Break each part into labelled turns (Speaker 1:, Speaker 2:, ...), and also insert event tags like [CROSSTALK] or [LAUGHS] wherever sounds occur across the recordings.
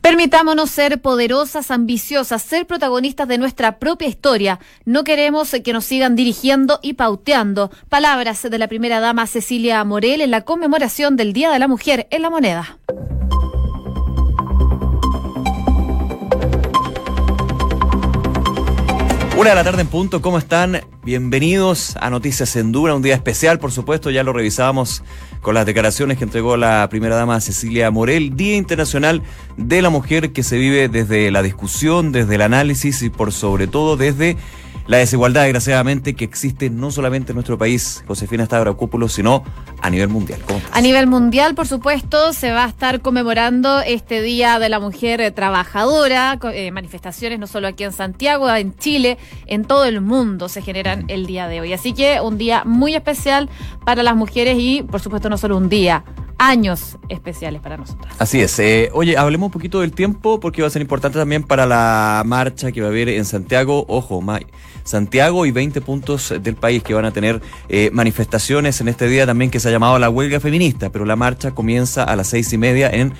Speaker 1: Permitámonos ser poderosas, ambiciosas, ser protagonistas de nuestra propia historia. No queremos que nos sigan dirigiendo y pauteando. Palabras de la primera dama Cecilia Morel en la conmemoración del Día de la Mujer en la moneda.
Speaker 2: Una de la tarde en punto, ¿cómo están? Bienvenidos a Noticias en Dura, un día especial, por supuesto, ya lo revisábamos con las declaraciones que entregó la primera dama Cecilia Morel, Día Internacional de la Mujer que se vive desde la discusión, desde el análisis y por sobre todo desde la desigualdad, desgraciadamente, que existe no solamente en nuestro país, Josefina Stavrakopoulos, sino a nivel mundial.
Speaker 1: A nivel mundial, por supuesto, se va a estar conmemorando este Día de la Mujer Trabajadora, eh, manifestaciones no solo aquí en Santiago, en Chile, en todo el mundo se generan el día de hoy. Así que un día muy especial para las mujeres y, por supuesto, no solo un día, años especiales para nosotros.
Speaker 2: Así es. Eh, oye, hablemos un poquito del tiempo porque va a ser importante también para la marcha que va a haber en Santiago. Ojo, Santiago y 20 puntos del país que van a tener eh, manifestaciones en este día también que se ha llamado la huelga feminista, pero la marcha comienza a las seis y media en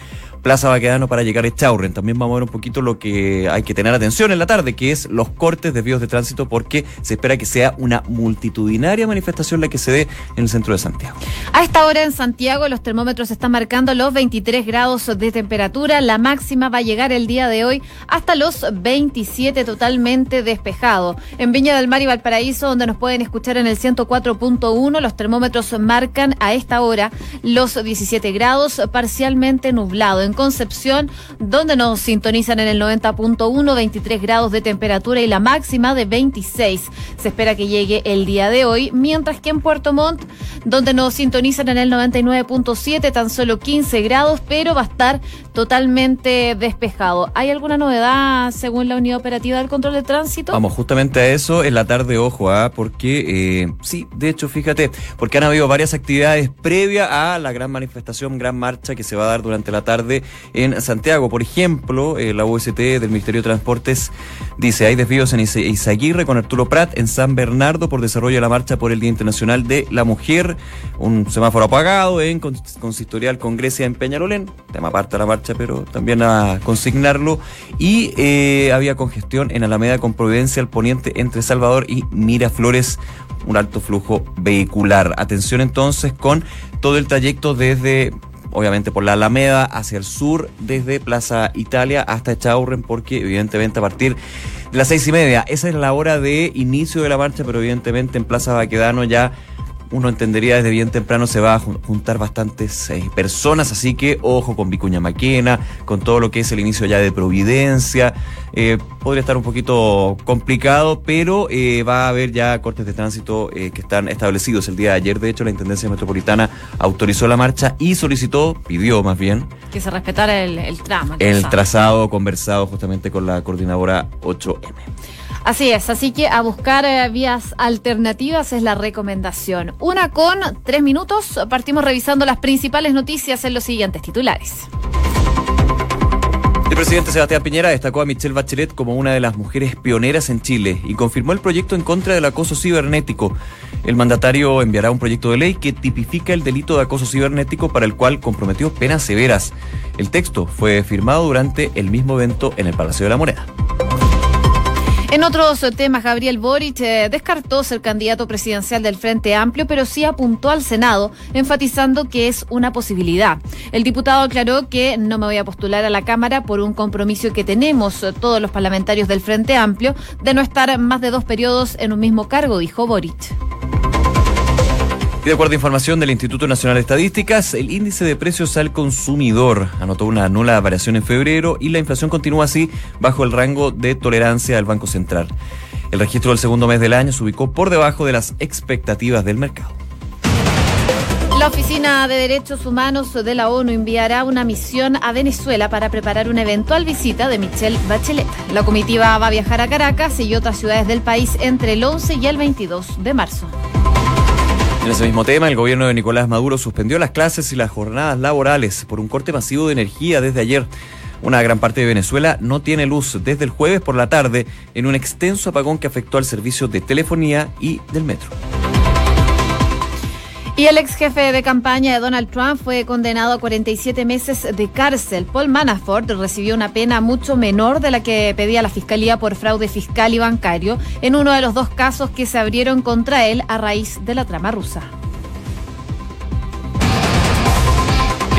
Speaker 2: Plaza Baquedano para llegar a Echaurren. También vamos a ver un poquito lo que hay que tener atención en la tarde, que es los cortes de vías de tránsito, porque se espera que sea una multitudinaria manifestación la que se dé en el centro de Santiago.
Speaker 1: A esta hora en Santiago los termómetros están marcando los 23 grados de temperatura. La máxima va a llegar el día de hoy hasta los 27 totalmente despejado. En Viña del Mar y Valparaíso, donde nos pueden escuchar en el 104.1, los termómetros marcan a esta hora los 17 grados parcialmente nublado Concepción, donde nos sintonizan en el 90.1, 23 grados de temperatura y la máxima de 26. Se espera que llegue el día de hoy, mientras que en Puerto Montt, donde nos sintonizan en el 99.7, tan solo 15 grados, pero va a estar totalmente despejado. ¿Hay alguna novedad según la Unidad Operativa del Control de Tránsito?
Speaker 2: Vamos justamente a eso en la tarde, ojo, ¿ah? porque eh, sí, de hecho, fíjate, porque han habido varias actividades previas a la gran manifestación, gran marcha que se va a dar durante la tarde en Santiago. Por ejemplo, eh, la UST del Ministerio de Transportes dice, hay desvíos en Izaguirre con Arturo Prat, en San Bernardo por desarrollo de la marcha por el Día Internacional de la Mujer, un semáforo apagado en consistorial con Grecia en Peñarolén, tema aparte la marcha, pero también a consignarlo, y eh, había congestión en Alameda con Providencia al poniente entre Salvador y Miraflores, un alto flujo vehicular. Atención entonces con todo el trayecto desde obviamente por la Alameda hacia el sur, desde Plaza Italia hasta Echaurren, porque evidentemente a partir de las seis y media, esa es la hora de inicio de la marcha, pero evidentemente en Plaza Baquedano ya uno entendería desde bien temprano se va a juntar bastantes eh, personas, así que ojo con Vicuña Maquena, con todo lo que es el inicio ya de Providencia. Eh, podría estar un poquito complicado, pero eh, va a haber ya cortes de tránsito que están establecidos. El día de ayer, de hecho, la Intendencia Metropolitana autorizó la marcha y solicitó, pidió más bien.
Speaker 1: Que se respetara el, el tramo.
Speaker 2: El, trazado conversado justamente con la coordinadora 8M.
Speaker 1: Así es, así que a buscar eh, vías alternativas es la recomendación. Una con tres minutos, partimos revisando las principales noticias en los siguientes titulares.
Speaker 2: El presidente Sebastián Piñera destacó a Michelle Bachelet como una de las mujeres pioneras en Chile y confirmó el proyecto en contra del acoso cibernético. El mandatario enviará un proyecto de ley que tipifica el delito de acoso cibernético para el cual comprometió penas severas. El texto fue firmado durante el mismo evento en el Palacio de la Moneda.
Speaker 1: En otros temas, Gabriel Boric eh, descartó ser candidato presidencial del Frente Amplio, pero sí apuntó al Senado, enfatizando que es una posibilidad. El diputado aclaró que no me voy a postular a la Cámara por un compromiso que tenemos eh, todos los parlamentarios del Frente Amplio de no estar más de dos periodos en un mismo cargo, dijo Boric.
Speaker 2: Y de acuerdo a información del Instituto Nacional de Estadísticas, el índice de precios al consumidor anotó una nula variación en febrero y la inflación continúa así bajo el rango de tolerancia del Banco Central. El registro del segundo mes del año se ubicó por debajo de las expectativas del mercado.
Speaker 1: La Oficina de Derechos Humanos de la ONU enviará una misión a Venezuela para preparar una eventual visita de Michelle Bachelet. La comitiva va a viajar a Caracas y otras ciudades del país entre el 11 y el 22 de marzo.
Speaker 2: En ese mismo tema, el gobierno de Nicolás Maduro suspendió las clases y las jornadas laborales por un corte masivo de energía desde ayer. Una gran parte de Venezuela no tiene luz desde el jueves por la tarde en un extenso apagón que afectó al servicio de telefonía y del metro.
Speaker 1: Y el ex jefe de campaña de Donald Trump fue condenado a 47 meses de cárcel. Paul Manafort recibió una pena mucho menor de la que pedía la Fiscalía por fraude fiscal y bancario en uno de los dos casos que se abrieron contra él a raíz de la trama rusa.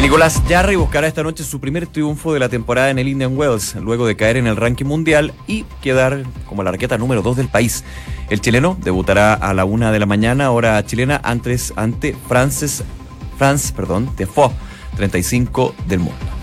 Speaker 2: Nicolás Jarry buscará esta noche su primer triunfo de la temporada en el Indian Wells, luego de caer en el ranking mundial y quedar como la arqueta número 2 del país. El chileno debutará a la una de la mañana, hora chilena, antes ante Frances, France perdón, Defoe, 35 del mundo.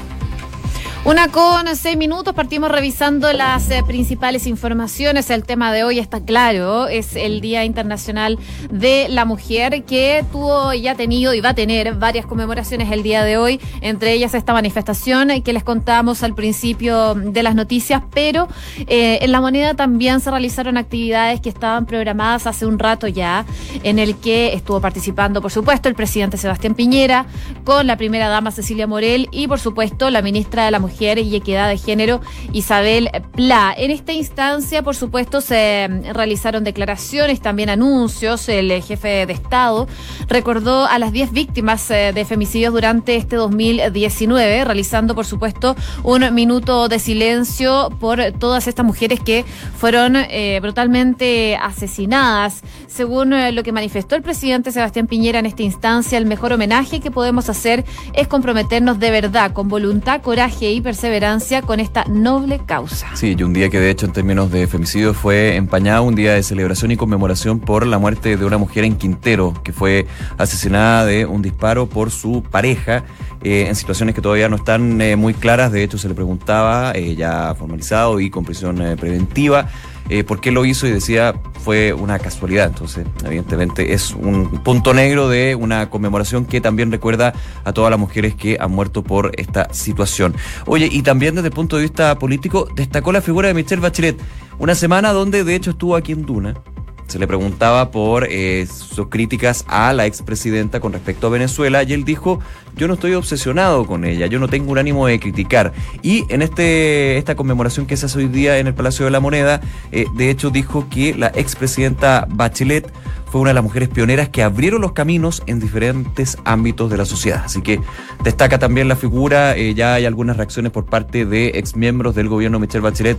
Speaker 1: Una con seis minutos, partimos revisando las eh, principales informaciones. El tema de hoy está claro, es el Día Internacional de la Mujer, que tuvo y ha tenido y va a tener varias conmemoraciones el día de hoy, entre ellas esta manifestación que les contamos al principio de las noticias, pero eh, en la moneda también se realizaron actividades que estaban programadas hace un rato ya, en el que estuvo participando, por supuesto, el presidente Sebastián Piñera, con la primera dama Cecilia Morel y, por supuesto, la ministra de la Mujer y Equidad de Género, Isabel Pla. En esta instancia, por supuesto, se realizaron declaraciones, también anuncios. El jefe de Estado recordó a las 10 víctimas eh, de femicidios durante este 2019, realizando, por supuesto, un minuto de silencio por todas estas mujeres que fueron eh, brutalmente asesinadas. Según eh, lo que manifestó el presidente Sebastián Piñera en esta instancia, el mejor homenaje que podemos hacer es comprometernos de verdad, con voluntad, coraje y perseverancia con esta noble causa.
Speaker 2: Sí, y un día que de hecho en términos de femicidio fue empañado, un día de celebración y conmemoración por la muerte de una mujer en Quintero, que fue asesinada de un disparo por su pareja. Eh, en situaciones que todavía no están eh, muy claras, de hecho se le preguntaba, eh, ya formalizado y con prisión preventiva, por qué lo hizo y decía fue una casualidad. Entonces, evidentemente es un punto negro de una conmemoración que también recuerda a todas las mujeres que han muerto por esta situación. Oye, y también desde el punto de vista político, destacó la figura de Michelle Bachelet. Una semana donde de hecho estuvo aquí en Duna se le preguntaba por eh, sus críticas a la expresidenta con respecto a Venezuela y él dijo, yo no estoy obsesionado con ella, yo no tengo un ánimo de criticar. Y en este, esta conmemoración que se hace hoy día en el Palacio de la Moneda, eh, de hecho dijo que la expresidenta Bachelet fue una de las mujeres pioneras que abrieron los caminos en diferentes ámbitos de la sociedad. Así que destaca también la figura, eh, ya hay algunas reacciones por parte de exmiembros del gobierno Michelle Bachelet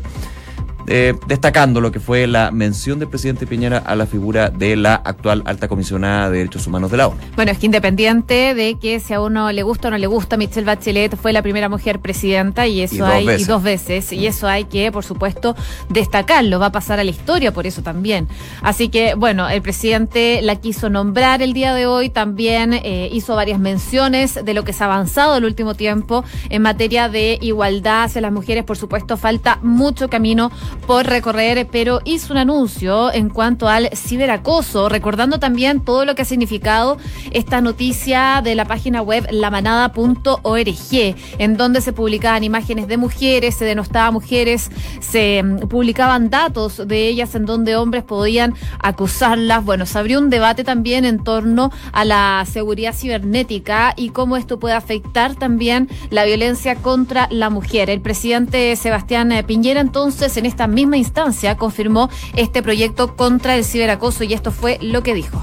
Speaker 2: eh, destacando lo que fue la mención del presidente Piñera a la figura de la actual alta comisionada de derechos humanos de la ONU.
Speaker 1: Bueno, es que independiente de que si a uno le gusta o no le gusta, Michelle Bachelet fue la primera mujer presidenta y eso hay dos y dos veces y eso hay que, por supuesto, destacarlo. Va a pasar a la historia por eso también. Así que, bueno, el presidente la quiso nombrar el día de hoy, también eh, hizo varias menciones de lo que se ha avanzado el último tiempo en materia de igualdad hacia las mujeres. Por supuesto, falta mucho camino por recorrer, pero hizo un anuncio en cuanto al ciberacoso, recordando también todo lo que ha significado esta noticia de la página web lamanada.org, en donde se publicaban imágenes de mujeres, se denostaba mujeres, se mm, publicaban datos de ellas en donde hombres podían acusarlas. Bueno, se abrió un debate también en torno a la seguridad cibernética y cómo esto puede afectar también la violencia contra la mujer. El presidente Sebastián Piñera entonces en esta misma instancia confirmó este proyecto contra el ciberacoso y esto fue lo que dijo.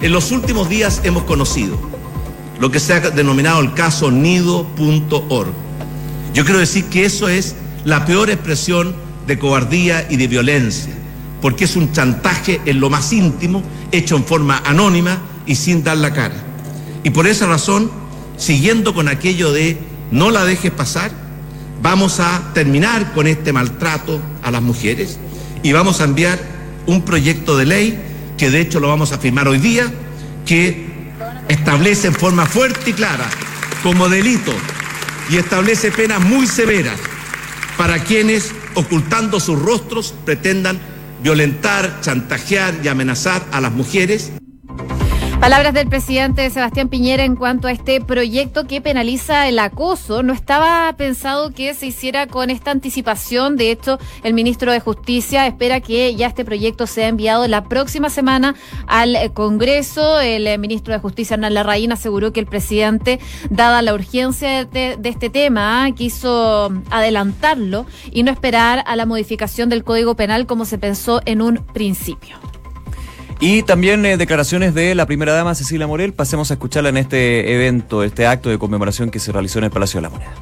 Speaker 3: En los últimos días hemos conocido lo que se ha denominado el caso nido.org. Yo quiero decir que eso es la peor expresión de cobardía y de violencia, porque es un chantaje en lo más íntimo, hecho en forma anónima y sin dar la cara. Y por esa razón, siguiendo con aquello de no la dejes pasar, vamos a terminar con este maltrato a las mujeres y vamos a enviar un proyecto de ley que de hecho lo vamos a firmar hoy día, que establece en forma fuerte y clara como delito y establece penas muy severas para quienes, ocultando sus rostros, pretendan violentar, chantajear y amenazar a las mujeres
Speaker 1: Palabras del presidente Sebastián Piñera en cuanto a este proyecto que penaliza el acoso. No estaba pensado que se hiciera con esta anticipación. De hecho, el ministro de Justicia espera que ya este proyecto sea enviado la próxima semana al Congreso. El ministro de Justicia, Hernán Larraín, aseguró que el presidente, dada la urgencia de, de este tema, quiso adelantarlo y no esperar a la modificación del Código Penal como se pensó en un principio.
Speaker 2: Y también eh, declaraciones de la primera dama Cecilia Morel. Pasemos a escucharla en este evento, este acto de conmemoración que se realizó en el Palacio de la Moneda.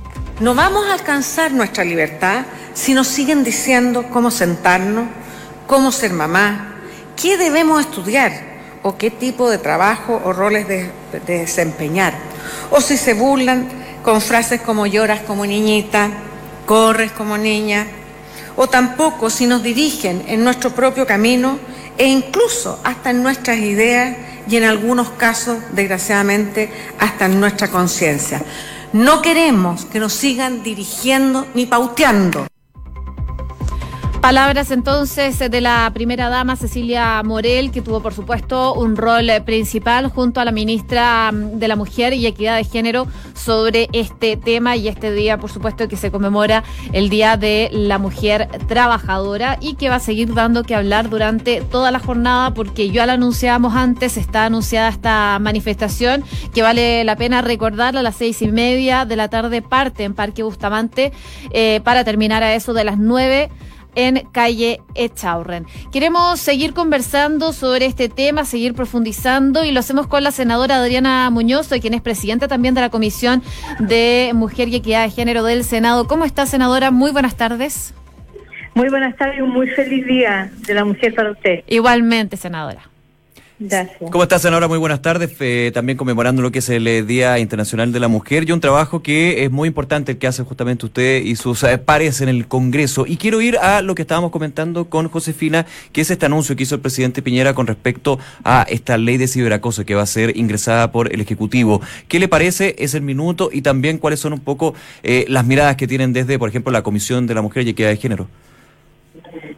Speaker 4: No vamos a alcanzar nuestra libertad si nos siguen diciendo cómo sentarnos, cómo ser mamá, qué debemos estudiar o qué tipo de trabajo o roles de, de desempeñar. O si se burlan con frases como lloras como niñita, corres como niña, o tampoco si nos dirigen en nuestro propio camino e incluso hasta en nuestras ideas y en algunos casos, desgraciadamente, hasta en nuestra conciencia. No queremos que nos sigan dirigiendo ni pauteando.
Speaker 1: Palabras entonces de la primera dama Cecilia Morel, que tuvo por supuesto un rol principal junto a la ministra de la Mujer y Equidad de Género sobre este tema. Y este día, por supuesto, que se conmemora el Día de la Mujer Trabajadora y que va a seguir dando que hablar durante toda la jornada porque ya lo anunciábamos antes, está anunciada esta manifestación que vale la pena recordarla a las seis y media de la tarde parte en Parque Bustamante eh, para terminar a eso de las nueve en calle Echaurren. Queremos seguir conversando sobre este tema, seguir profundizando y lo hacemos con la senadora Adriana Muñoz, quien es presidenta también de la Comisión de Mujer y Equidad de Género del Senado. ¿Cómo está, senadora? Muy buenas tardes.
Speaker 5: Muy buenas tardes y un muy feliz día de la mujer para usted.
Speaker 1: Igualmente, senadora.
Speaker 5: Gracias.
Speaker 2: ¿Cómo estás, senadora? Muy buenas tardes. Eh, también conmemorando lo que es el eh, Día Internacional de la Mujer y un trabajo que es muy importante el que hace justamente usted y sus eh, pares en el Congreso. Y quiero ir a lo que estábamos comentando con Josefina, que es este anuncio que hizo el presidente Piñera con respecto a esta ley de ciberacoso que va a ser ingresada por el Ejecutivo. ¿Qué le parece? Es el minuto y también cuáles son un poco las miradas que tienen desde, por ejemplo, la Comisión de la Mujer y Equidad de Género.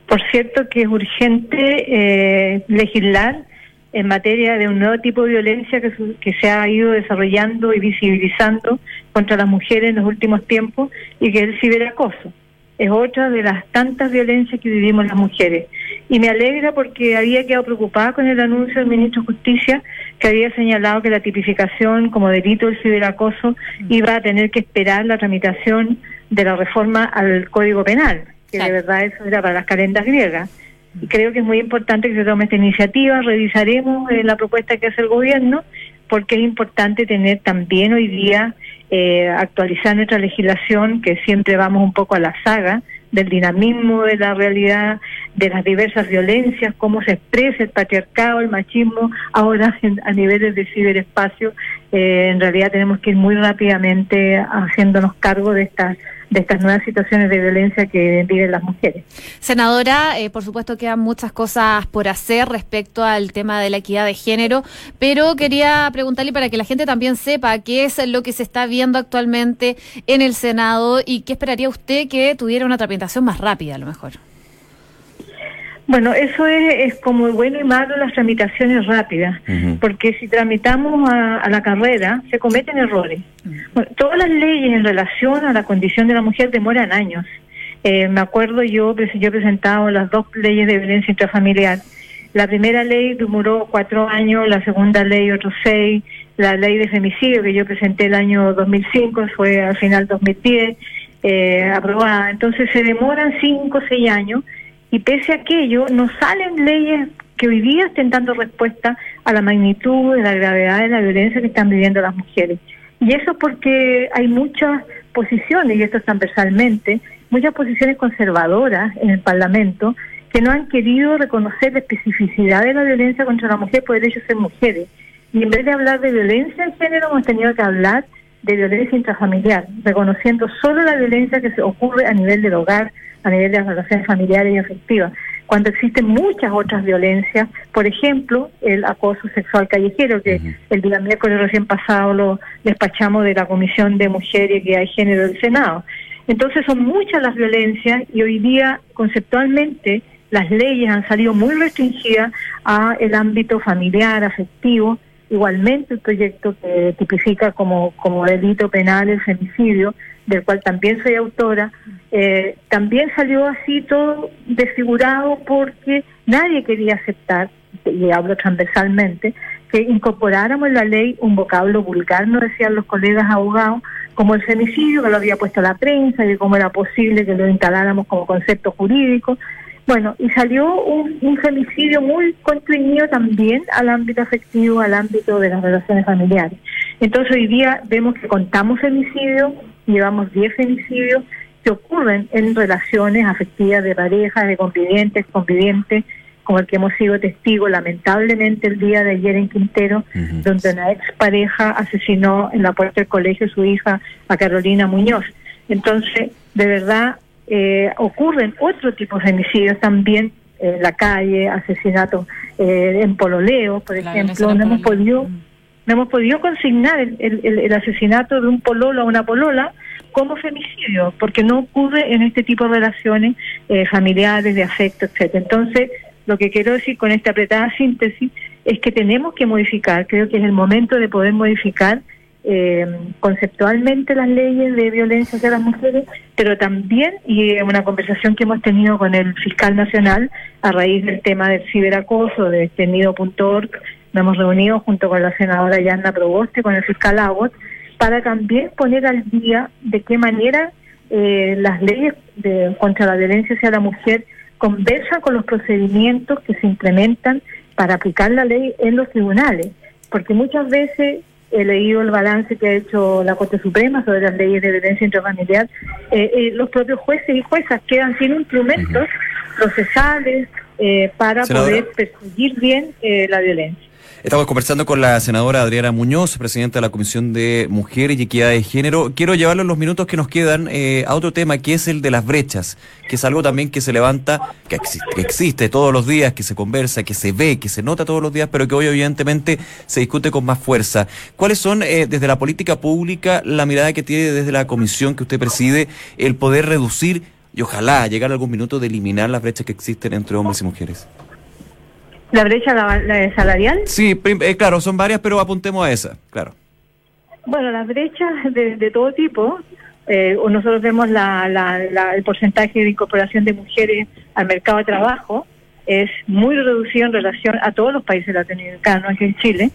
Speaker 5: Por cierto que es urgente legislar en materia de un nuevo tipo de violencia que, que, se ha ido desarrollando y visibilizando contra las mujeres en los últimos tiempos y que es el ciberacoso. Es otra de las tantas violencias que vivimos las mujeres. Y me alegra porque había quedado preocupada con el anuncio del ministro de Justicia que había señalado que la tipificación como delito del ciberacoso iba a tener que esperar la tramitación de la reforma al Código Penal, que de verdad eso era para las calendas griegas creo que es muy importante que se tome esta iniciativa. Revisaremos eh, la propuesta que hace el gobierno porque es importante tener también hoy día eh, actualizar nuestra legislación, que siempre vamos un poco a la saga del dinamismo de la realidad, de las diversas violencias, cómo se expresa el patriarcado, el machismo, ahora [LAUGHS] a niveles de ciberespacio. Eh, en realidad tenemos que ir muy rápidamente haciéndonos cargo de estas de estas nuevas situaciones de violencia que viven las mujeres.
Speaker 1: Senadora, eh, por supuesto quedan muchas cosas por hacer respecto al tema de la equidad de género, pero quería preguntarle para que la gente también sepa qué es lo que se está viendo actualmente en el Senado y qué esperaría usted que tuviera una tramitación más rápida a lo mejor.
Speaker 5: Bueno, eso es, es como bueno y malo las tramitaciones rápidas, porque si tramitamos a, la carrera se cometen errores. todas las leyes en relación a la condición de la mujer demoran años. Eh, me acuerdo yo, yo he presentado las dos leyes de violencia intrafamiliar. La primera ley demoró cuatro años, la segunda ley otros seis, la ley de femicidio que yo presenté el año 2005 fue al final 2010 eh, aprobada. Entonces se demoran cinco o seis años y pese a aquello no salen leyes que hoy día estén dando respuesta a la magnitud de la gravedad de la violencia que están viviendo las mujeres. Y eso porque hay muchas posiciones, y esto es transversalmente, muchas posiciones conservadoras en el Parlamento que no han querido reconocer la especificidad de la violencia contra la mujer por el hecho de ser mujeres. Y en vez de hablar de violencia en género, hemos tenido que hablar de violencia intrafamiliar, reconociendo solo la violencia que se ocurre a nivel del hogar, a nivel de las relaciones familiares y afectivas, cuando existen muchas otras violencias, por ejemplo, el acoso sexual callejero, que el día miércoles recién pasado lo despachamos de la Comisión de Mujer y hay Género del Senado. Entonces son muchas las violencias y hoy día conceptualmente las leyes han salido muy restringidas a el ámbito familiar, afectivo, igualmente el proyecto que tipifica como, como delito penal el femicidio, del cual también soy autora, eh, también salió así todo desfigurado porque nadie quería aceptar, y hablo transversalmente, que incorporáramos en la ley un vocablo vulgar, no decían los colegas abogados, como el femicidio, que lo había puesto la prensa, y cómo era posible que lo instaláramos como concepto jurídico. Bueno, y salió un, femicidio muy contrañido también al ámbito afectivo, al ámbito de las relaciones familiares. Entonces hoy día vemos que contamos femicidios, llevamos 10 femicidios que ocurren en relaciones afectivas de parejas, de convivientes, convivientes, como el que hemos sido testigos lamentablemente el día de ayer en Quintero, donde una expareja asesinó en la puerta del colegio su hija, a Carolina Muñoz. Entonces, de verdad, eh, ocurren otro tipo de femicidios también en la calle, asesinatos eh, en pololeo, por ejemplo, no hemos podido. No hemos podido consignar el, el, asesinato de un pololo a una polola como femicidio, porque no ocurre en este tipo de relaciones eh, familiares, de afecto, etcétera. Entonces, lo que quiero decir con esta apretada síntesis es que tenemos que modificar, creo que es el momento de poder modificar eh, conceptualmente las leyes de violencia hacia las mujeres, pero también, y en una conversación que hemos tenido con el fiscal nacional a raíz del tema del ciberacoso, de extendido.org, nos hemos reunido junto con la senadora Yanna Proboste, con el fiscal Abbott, para también poner al día de qué manera eh, las leyes de, contra la violencia hacia la mujer conversan con los procedimientos que se implementan para aplicar la ley en los tribunales, porque muchas veces he leído el balance que ha hecho la Corte Suprema sobre las leyes de violencia intrafamiliar, eh, eh, los propios jueces y juezas quedan sin instrumentos procesales eh, para poder perseguir bien la violencia.
Speaker 2: Estamos conversando con la senadora Adriana Muñoz, presidenta de la Comisión de Mujeres y Equidad de Género. Quiero llevarlo en los minutos que nos quedan eh, a otro tema, que es el de las brechas, que es algo también que se levanta, que existe, todos los días, que se conversa, que se ve, que se nota todos los días, pero que hoy evidentemente se discute con más fuerza. ¿Cuáles son, eh, desde la política pública, la mirada que tiene desde la comisión que usted preside, el poder reducir y ojalá llegar a algún minuto de eliminar las brechas que existen entre hombres y mujeres?
Speaker 5: ¿La brecha salarial?
Speaker 2: Sí, eh, claro, son varias, pero apuntemos a esa, claro.
Speaker 5: Bueno, las brechas de, todo tipo. Eh, nosotros vemos la, el porcentaje de incorporación de mujeres al mercado de trabajo es muy reducido en relación a todos los países latinoamericanos, aquí en Chile.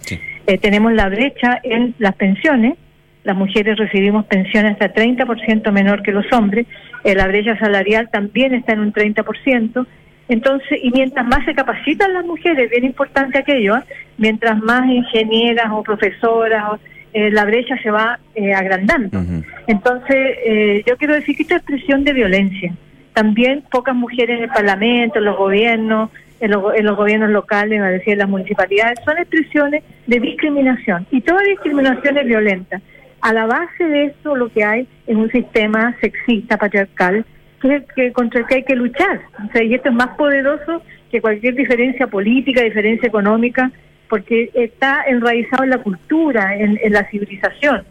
Speaker 5: Eh, tenemos la brecha en las pensiones. Las mujeres recibimos pensiones hasta 30% menor que los hombres. la brecha salarial también está en un 30%. Entonces, y mientras más se capacitan las mujeres, bien importante aquello, ¿eh? mientras más ingenieras o profesoras, eh, la brecha se va eh, agrandando. Entonces, yo quiero decir que esta expresión de violencia, también pocas mujeres en el Parlamento, en los gobiernos, en los, gobiernos locales, a decir, en las municipalidades, son expresiones de discriminación. Y toda discriminación es violenta. A la base de eso lo que hay es un sistema sexista, patriarcal, que, contra el que hay que luchar. O sea, y esto es más poderoso que cualquier diferencia política, diferencia económica, porque está enraizado en la cultura, en, la civilización.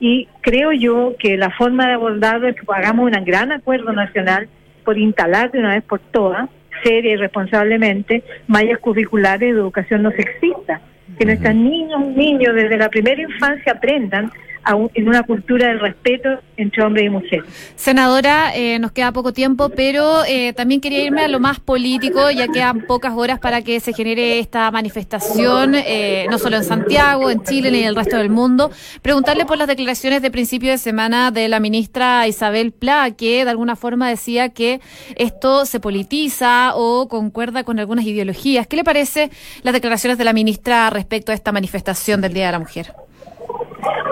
Speaker 5: Y creo yo que la forma de abordarlo es que hagamos un gran acuerdo nacional por instalar de una vez por todas, seria y responsablemente, mallas curriculares de educación no sexista. Que nuestros niños, niños desde la primera infancia aprendan en una cultura del respeto entre hombres y mujeres.
Speaker 1: Senadora, eh, nos queda poco tiempo, pero eh, también quería irme a lo más político, ya quedan pocas horas para que se genere esta manifestación, eh, no solo en Santiago, en Chile ni en el resto del mundo. Preguntarle por las declaraciones de principio de semana de la ministra Isabel Pla, que de alguna forma decía que esto se politiza o concuerda con algunas ideologías. ¿Qué le parece las declaraciones de la ministra respecto a esta manifestación del Día de la Mujer?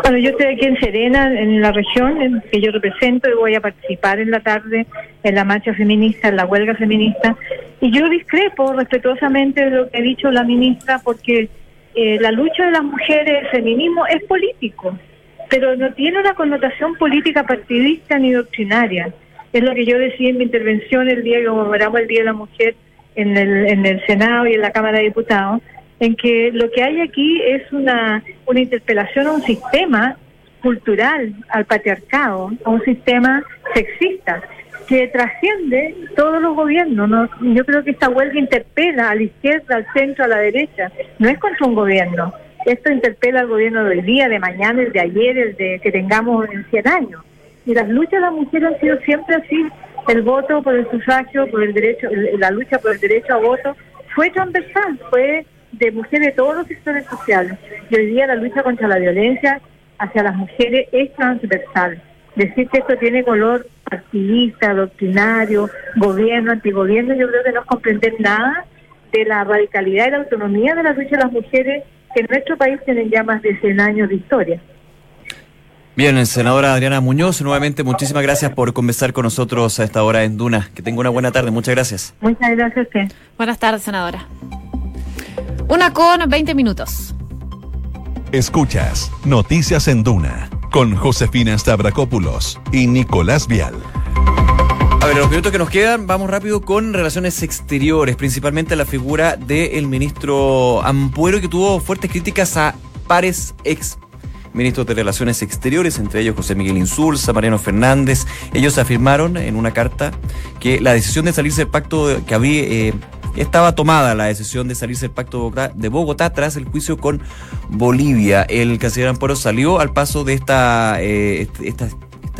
Speaker 5: Bueno, yo estoy aquí en Serena, en la región en que yo represento, y voy a participar en la tarde en la marcha feminista, en la huelga feminista. Y yo discrepo respetuosamente de lo que ha dicho la ministra, porque eh, la lucha de las mujeres, el feminismo, es político, pero no tiene una connotación política partidista ni doctrinaria. Es lo que yo decía en mi intervención el día que conmemoramos el Día de la Mujer en el, en el Senado y en la Cámara de Diputados en que lo que hay aquí es una, una interpelación a un sistema cultural, al patriarcado, a un sistema sexista que trasciende todos los gobiernos. ¿no? Yo creo que esta huelga interpela a la izquierda, al centro, a la derecha. No es contra un gobierno. Esto interpela al gobierno del día, de mañana, el de ayer, el de que tengamos en 100 años. Y las luchas de las mujeres han sido siempre así. El voto por el sufragio, por el derecho, la lucha por el derecho a voto fue transversal, fue de mujeres de todos los sectores sociales. Y hoy día la lucha contra la violencia hacia las mujeres es transversal. Decir que esto tiene color partidista, doctrinario, gobierno, antigobierno, yo creo que no es comprender nada de la radicalidad y la autonomía de la lucha de las mujeres que en nuestro país tienen ya más de 100 años de historia.
Speaker 2: Bien, senadora Adriana Muñoz, nuevamente muchísimas gracias por conversar con nosotros a esta hora en Duna. Que tenga una buena tarde, muchas gracias.
Speaker 5: Muchas gracias a usted.
Speaker 1: Buenas tardes, senadora. Una con 20 minutos.
Speaker 6: Escuchas Noticias en Duna con Josefina Stavrakopoulos y Nicolás Vial.
Speaker 2: A ver, los minutos que nos quedan, vamos rápido con relaciones exteriores, principalmente la figura del ministro Ampuero, que tuvo fuertes críticas a pares ex ministros de Relaciones Exteriores, entre ellos José Miguel Insulza, Mariano Fernández. Ellos afirmaron en una carta que la decisión de salirse del pacto que había... Eh, estaba tomada la decisión de salirse del pacto de Bogotá tras el juicio con Bolivia. El canciller Ampuero salió al paso de esta, eh, esta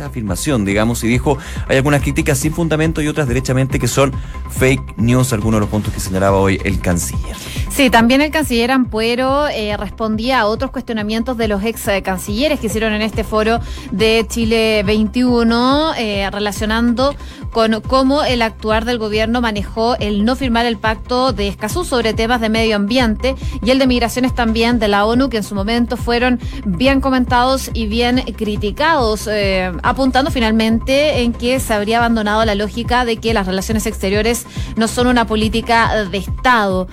Speaker 2: afirmación, digamos, y dijo, hay algunas críticas sin fundamento y otras derechamente que son fake news, algunos de los puntos que señalaba hoy el canciller.
Speaker 1: Sí, también el canciller Ampuero eh, respondía a otros cuestionamientos de los ex eh, cancilleres que hicieron en este foro de Chile 21, eh, relacionando con cómo el actuar del gobierno manejó el no firmar el pacto de Escazú sobre temas de medio ambiente y el de migraciones también de la ONU, que en su momento fueron bien comentados y bien criticados apuntando finalmente en que se habría abandonado la lógica de que las relaciones exteriores no son una política de Estado.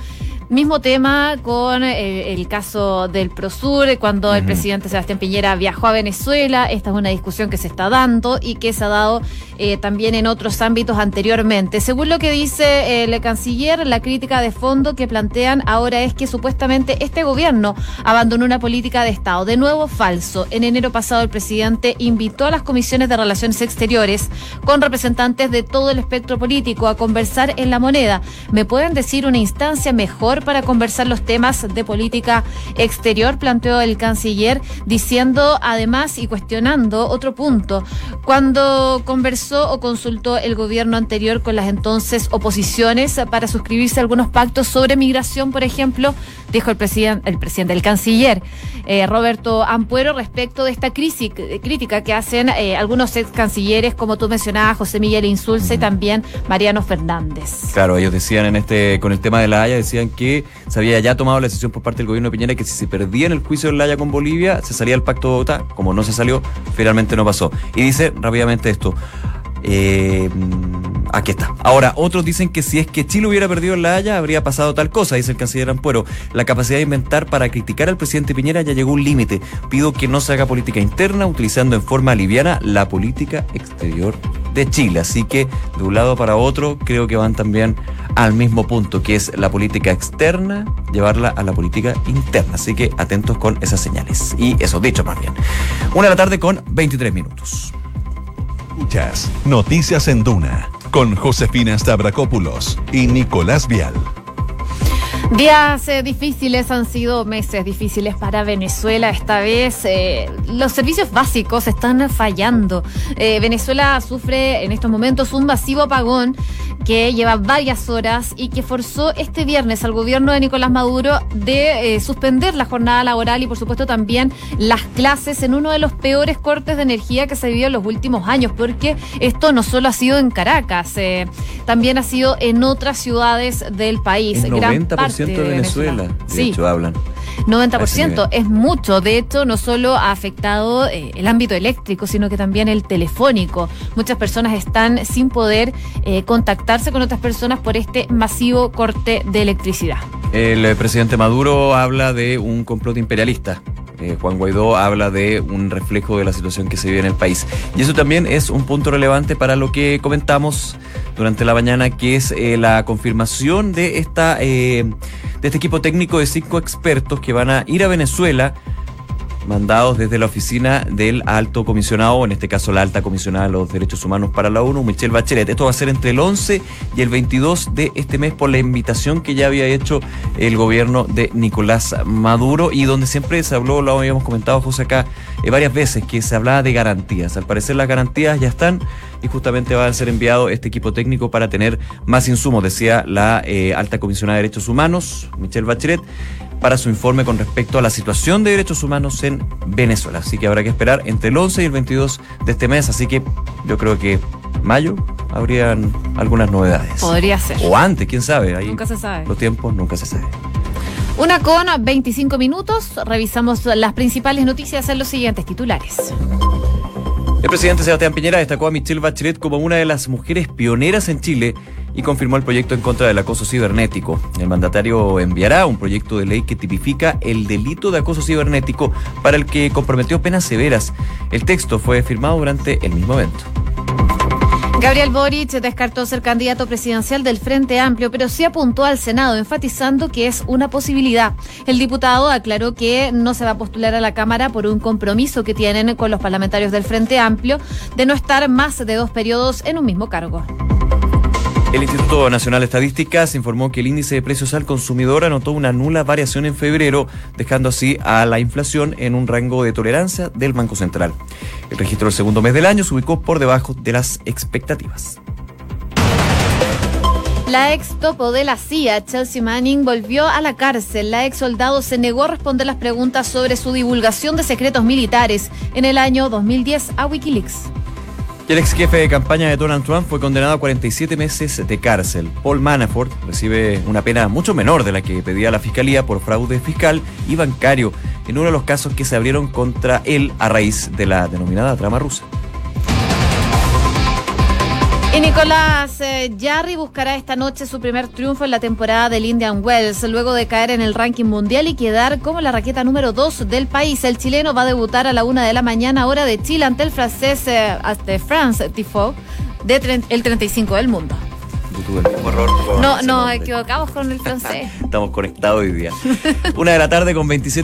Speaker 1: Mismo tema con eh, el caso del Prosur, cuando el presidente Sebastián Piñera viajó a Venezuela. Esta es una discusión que se está dando y que se ha dado eh, también en otros ámbitos anteriormente. Según lo que dice eh, el canciller, la crítica de fondo que plantean ahora es que supuestamente este gobierno abandonó una política de Estado. De nuevo, falso. En enero pasado el presidente invitó a las comisiones de relaciones exteriores con representantes de todo el espectro político a conversar en la moneda. ¿Me pueden decir una instancia mejor? Para conversar los temas de política exterior, planteó el canciller, diciendo además y cuestionando otro punto. Cuando conversó o consultó el gobierno anterior con las entonces oposiciones para suscribirse a algunos pactos sobre migración, por ejemplo, dijo el presidente, el presidente, el canciller eh, Roberto Ampuero respecto de esta crisis, crítica que hacen eh, algunos ex cancilleres, como tú mencionabas, José Miguel Insulza y también Mariano Fernández.
Speaker 2: Claro, ellos decían en este, con el tema de la Haya, decían que se había ya tomado la decisión por parte del gobierno de Piñera que si se perdía en el juicio de la Haya con Bolivia, se salía el pacto de Bogotá. Como no se salió, finalmente no pasó. Y dice rápidamente esto. Eh, aquí está. Ahora, otros dicen que si es que Chile hubiera perdido en La Haya, habría pasado tal cosa, dice el canciller Ampuero. La capacidad de inventar para criticar al presidente Piñera ya llegó a un límite. Pido que no se haga política interna utilizando en forma liviana la política exterior de Chile. Así que, de un lado para otro, creo que van también al mismo punto, que es la política externa, llevarla a la política interna. Así que atentos con esas señales. Y eso dicho más bien. Una de la tarde con 23 minutos.
Speaker 6: Escuchas Noticias en Duna con Josefina Stavrakopoulos y Nicolás Vial.
Speaker 1: Días eh, difíciles han sido meses difíciles para Venezuela. Esta vez eh, los servicios básicos están fallando. Eh, Venezuela sufre en estos momentos un masivo apagón que lleva varias horas y que forzó este viernes al gobierno de Nicolás Maduro de suspender la jornada laboral y por supuesto también las clases en uno de los peores cortes de energía que se vivió en los últimos años, porque esto no solo ha sido en Caracas, también ha sido en otras ciudades del país.
Speaker 2: Gran parte de Venezuela, de hecho, hablan.
Speaker 1: 90% es mucho. De hecho, no solo ha afectado eh, el ámbito eléctrico, sino que también el telefónico. Muchas personas están sin poder eh, contactarse con otras personas por este masivo corte de electricidad.
Speaker 2: El eh, presidente Maduro habla de un complot imperialista. Juan Guaidó habla de un reflejo de la situación que se vive en el país. Y eso también es un punto relevante para lo que comentamos durante la mañana, que es la confirmación de esta de este equipo técnico de cinco expertos que van a ir a Venezuela mandados desde la oficina del alto comisionado, en este caso la alta comisionada de los derechos humanos para la ONU, Michelle Bachelet. Esto va a ser entre el 11 y el 22 de este mes por la invitación que ya había hecho el gobierno de Nicolás Maduro y donde siempre se habló, lo habíamos comentado José acá eh, varias veces, que se hablaba de garantías. Al parecer las garantías ya están y justamente va a ser enviado este equipo técnico para tener más insumos, decía la eh, alta comisionada de derechos humanos, Michelle Bachelet para su informe con respecto a la situación de derechos humanos en Venezuela. Así que habrá que esperar entre el 11 y el 22 de este mes. Así que yo creo que mayo habrían algunas novedades.
Speaker 1: Podría ser.
Speaker 2: O antes, quién sabe. Ahí
Speaker 1: Nunca se sabe.
Speaker 2: Los tiempos nunca se sabe.
Speaker 1: Una con 25 minutos. Revisamos las principales noticias en los siguientes titulares.
Speaker 2: El presidente Sebastián Piñera destacó a Michelle Bachelet como una de las mujeres pioneras en Chile y confirmó el proyecto en contra del acoso cibernético. El mandatario enviará un proyecto de ley que tipifica el delito de acoso cibernético para el que comprometió penas severas. El texto fue firmado durante el mismo evento.
Speaker 1: Gabriel Boric descartó ser candidato presidencial del Frente Amplio, pero sí apuntó al Senado, enfatizando que es una posibilidad. El diputado aclaró que no se va a postular a la Cámara por un compromiso que tienen con los parlamentarios del Frente Amplio de no estar más de dos periodos en un mismo cargo.
Speaker 2: El Instituto Nacional de Estadísticas informó que el índice de precios al consumidor anotó una nula variación en febrero, dejando así a la inflación en un rango de tolerancia del Banco Central. El registro del segundo mes del año se ubicó por debajo de las expectativas.
Speaker 1: La ex topo de la CIA, Chelsea Manning, volvió a la cárcel. La ex soldado se negó a responder las preguntas sobre su divulgación de secretos militares en el año 2010 a Wikileaks.
Speaker 2: El ex jefe de campaña de Donald Trump fue condenado a 47 meses de cárcel. Paul Manafort recibe una pena mucho menor de la que pedía la fiscalía por fraude fiscal y bancario en uno de los casos que se abrieron contra él a raíz de la denominada trama rusa.
Speaker 1: Y Nicolás eh, Jarry buscará esta noche su primer triunfo en la temporada del Indian Wells, luego de caer en el ranking mundial y quedar como la raqueta número 2 del país. El chileno va a debutar a la una de la mañana, hora de Chile, ante el francés eh, de France Tifo, de el 35 del mundo. No,
Speaker 2: nombre.
Speaker 1: equivocamos con el francés.
Speaker 2: Estamos conectados hoy día. Una de la tarde con 27